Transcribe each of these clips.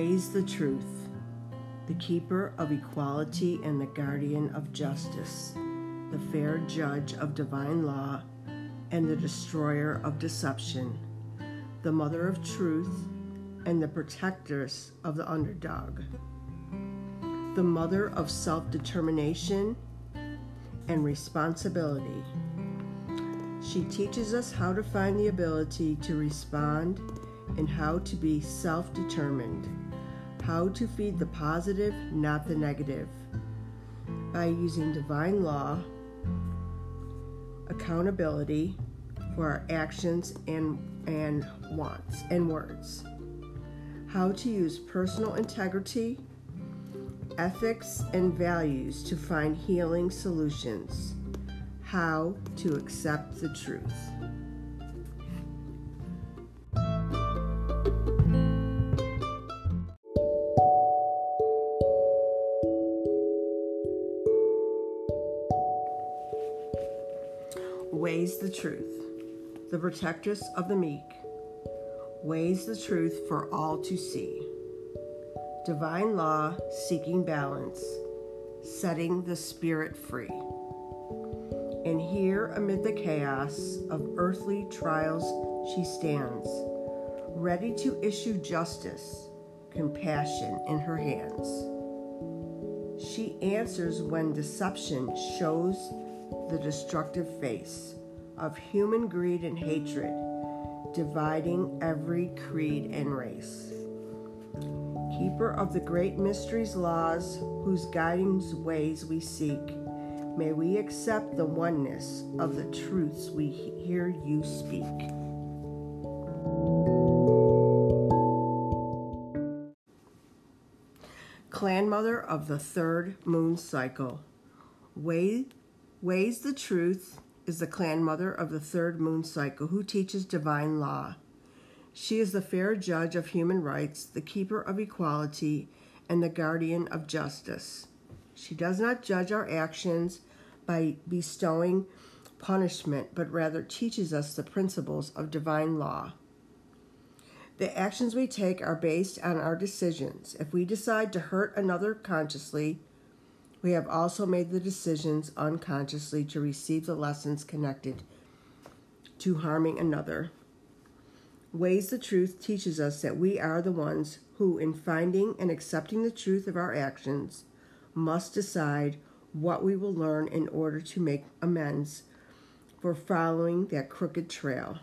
the truth, the keeper of equality and the guardian of justice, the fair judge of divine law and the destroyer of deception, the mother of truth and the protectress of the underdog, the mother of self determination and responsibility. She teaches us how to find the ability to respond and how to be self determined, how to feed the positive, not the negative, by using divine law, accountability for our actions and, and wants and words, how to use personal integrity, ethics, and values to find healing solutions, how to accept the truth. Weighs the truth, the protectress of the meek, weighs the truth for all to see. Divine law seeking balance, setting the spirit free. And here, amid the chaos of earthly trials, she stands, ready to issue justice, compassion in her hands. She answers when deception shows the destructive face of human greed and hatred, dividing every creed and race. Keeper of the great mysteries laws, whose guiding ways we seek, may we accept the oneness of the truths we hear you speak. Clan Mother of the Third Moon Cycle. Way Weighs the Truth is the clan mother of the third moon cycle who teaches divine law. She is the fair judge of human rights, the keeper of equality, and the guardian of justice. She does not judge our actions by bestowing punishment, but rather teaches us the principles of divine law. The actions we take are based on our decisions. If we decide to hurt another consciously, we have also made the decisions unconsciously to receive the lessons connected to harming another. Weighs the Truth teaches us that we are the ones who, in finding and accepting the truth of our actions, must decide what we will learn in order to make amends for following that crooked trail.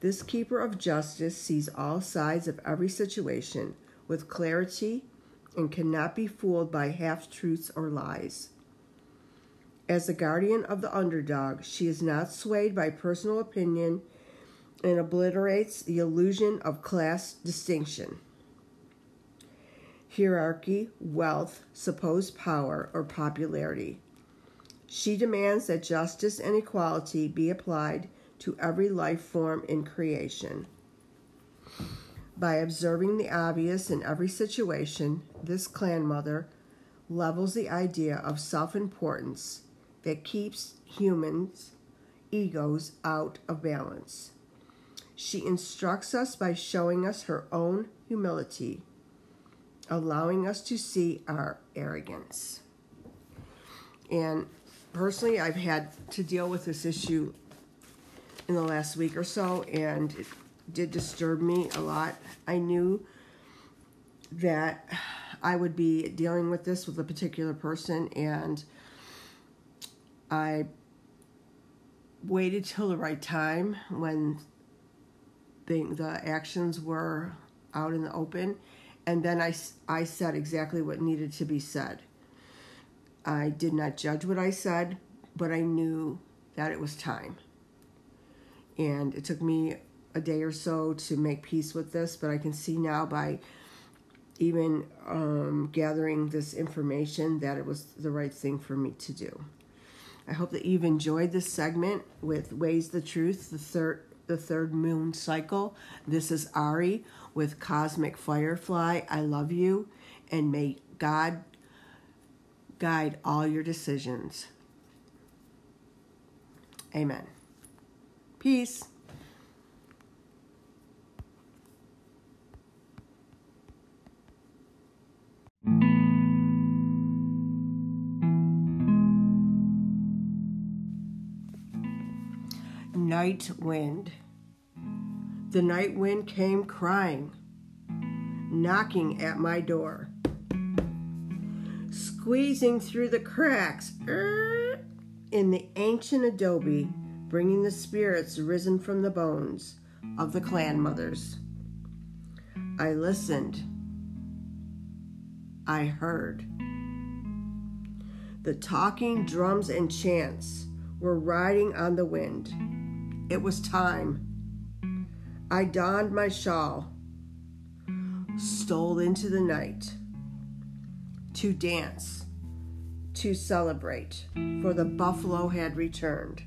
This keeper of justice sees all sides of every situation with clarity and cannot be fooled by half truths or lies. As the guardian of the underdog, she is not swayed by personal opinion and obliterates the illusion of class distinction, hierarchy, wealth, supposed power, or popularity. She demands that justice and equality be applied to every life form in creation. By observing the obvious in every situation, this clan mother levels the idea of self importance that keeps humans' egos out of balance. She instructs us by showing us her own humility, allowing us to see our arrogance. And personally, I've had to deal with this issue in the last week or so, and it did disturb me a lot. I knew that I would be dealing with this with a particular person, and I waited till the right time when the, the actions were out in the open, and then I, I said exactly what needed to be said. I did not judge what I said, but I knew that it was time. And it took me a day or so to make peace with this, but I can see now by even um, gathering this information that it was the right thing for me to do. I hope that you've enjoyed this segment with Weighs the Truth, the third the third moon cycle. This is Ari with Cosmic Firefly. I love you and may God guide all your decisions. Amen. Peace. Night wind. The night wind came crying, knocking at my door, squeezing through the cracks er, in the ancient adobe, bringing the spirits risen from the bones of the clan mothers. I listened. I heard. The talking drums and chants were riding on the wind. It was time. I donned my shawl, stole into the night to dance, to celebrate, for the buffalo had returned.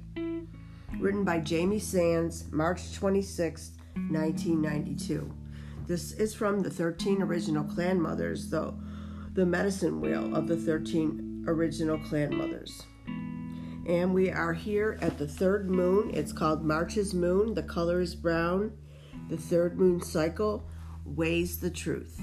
Written by Jamie Sams, March 26, 1992. This is from the 13 original clan mothers, though the medicine wheel of the 13 original clan mothers. And we are here at the third moon. It's called March's moon. The color is brown. The third moon cycle weighs the truth.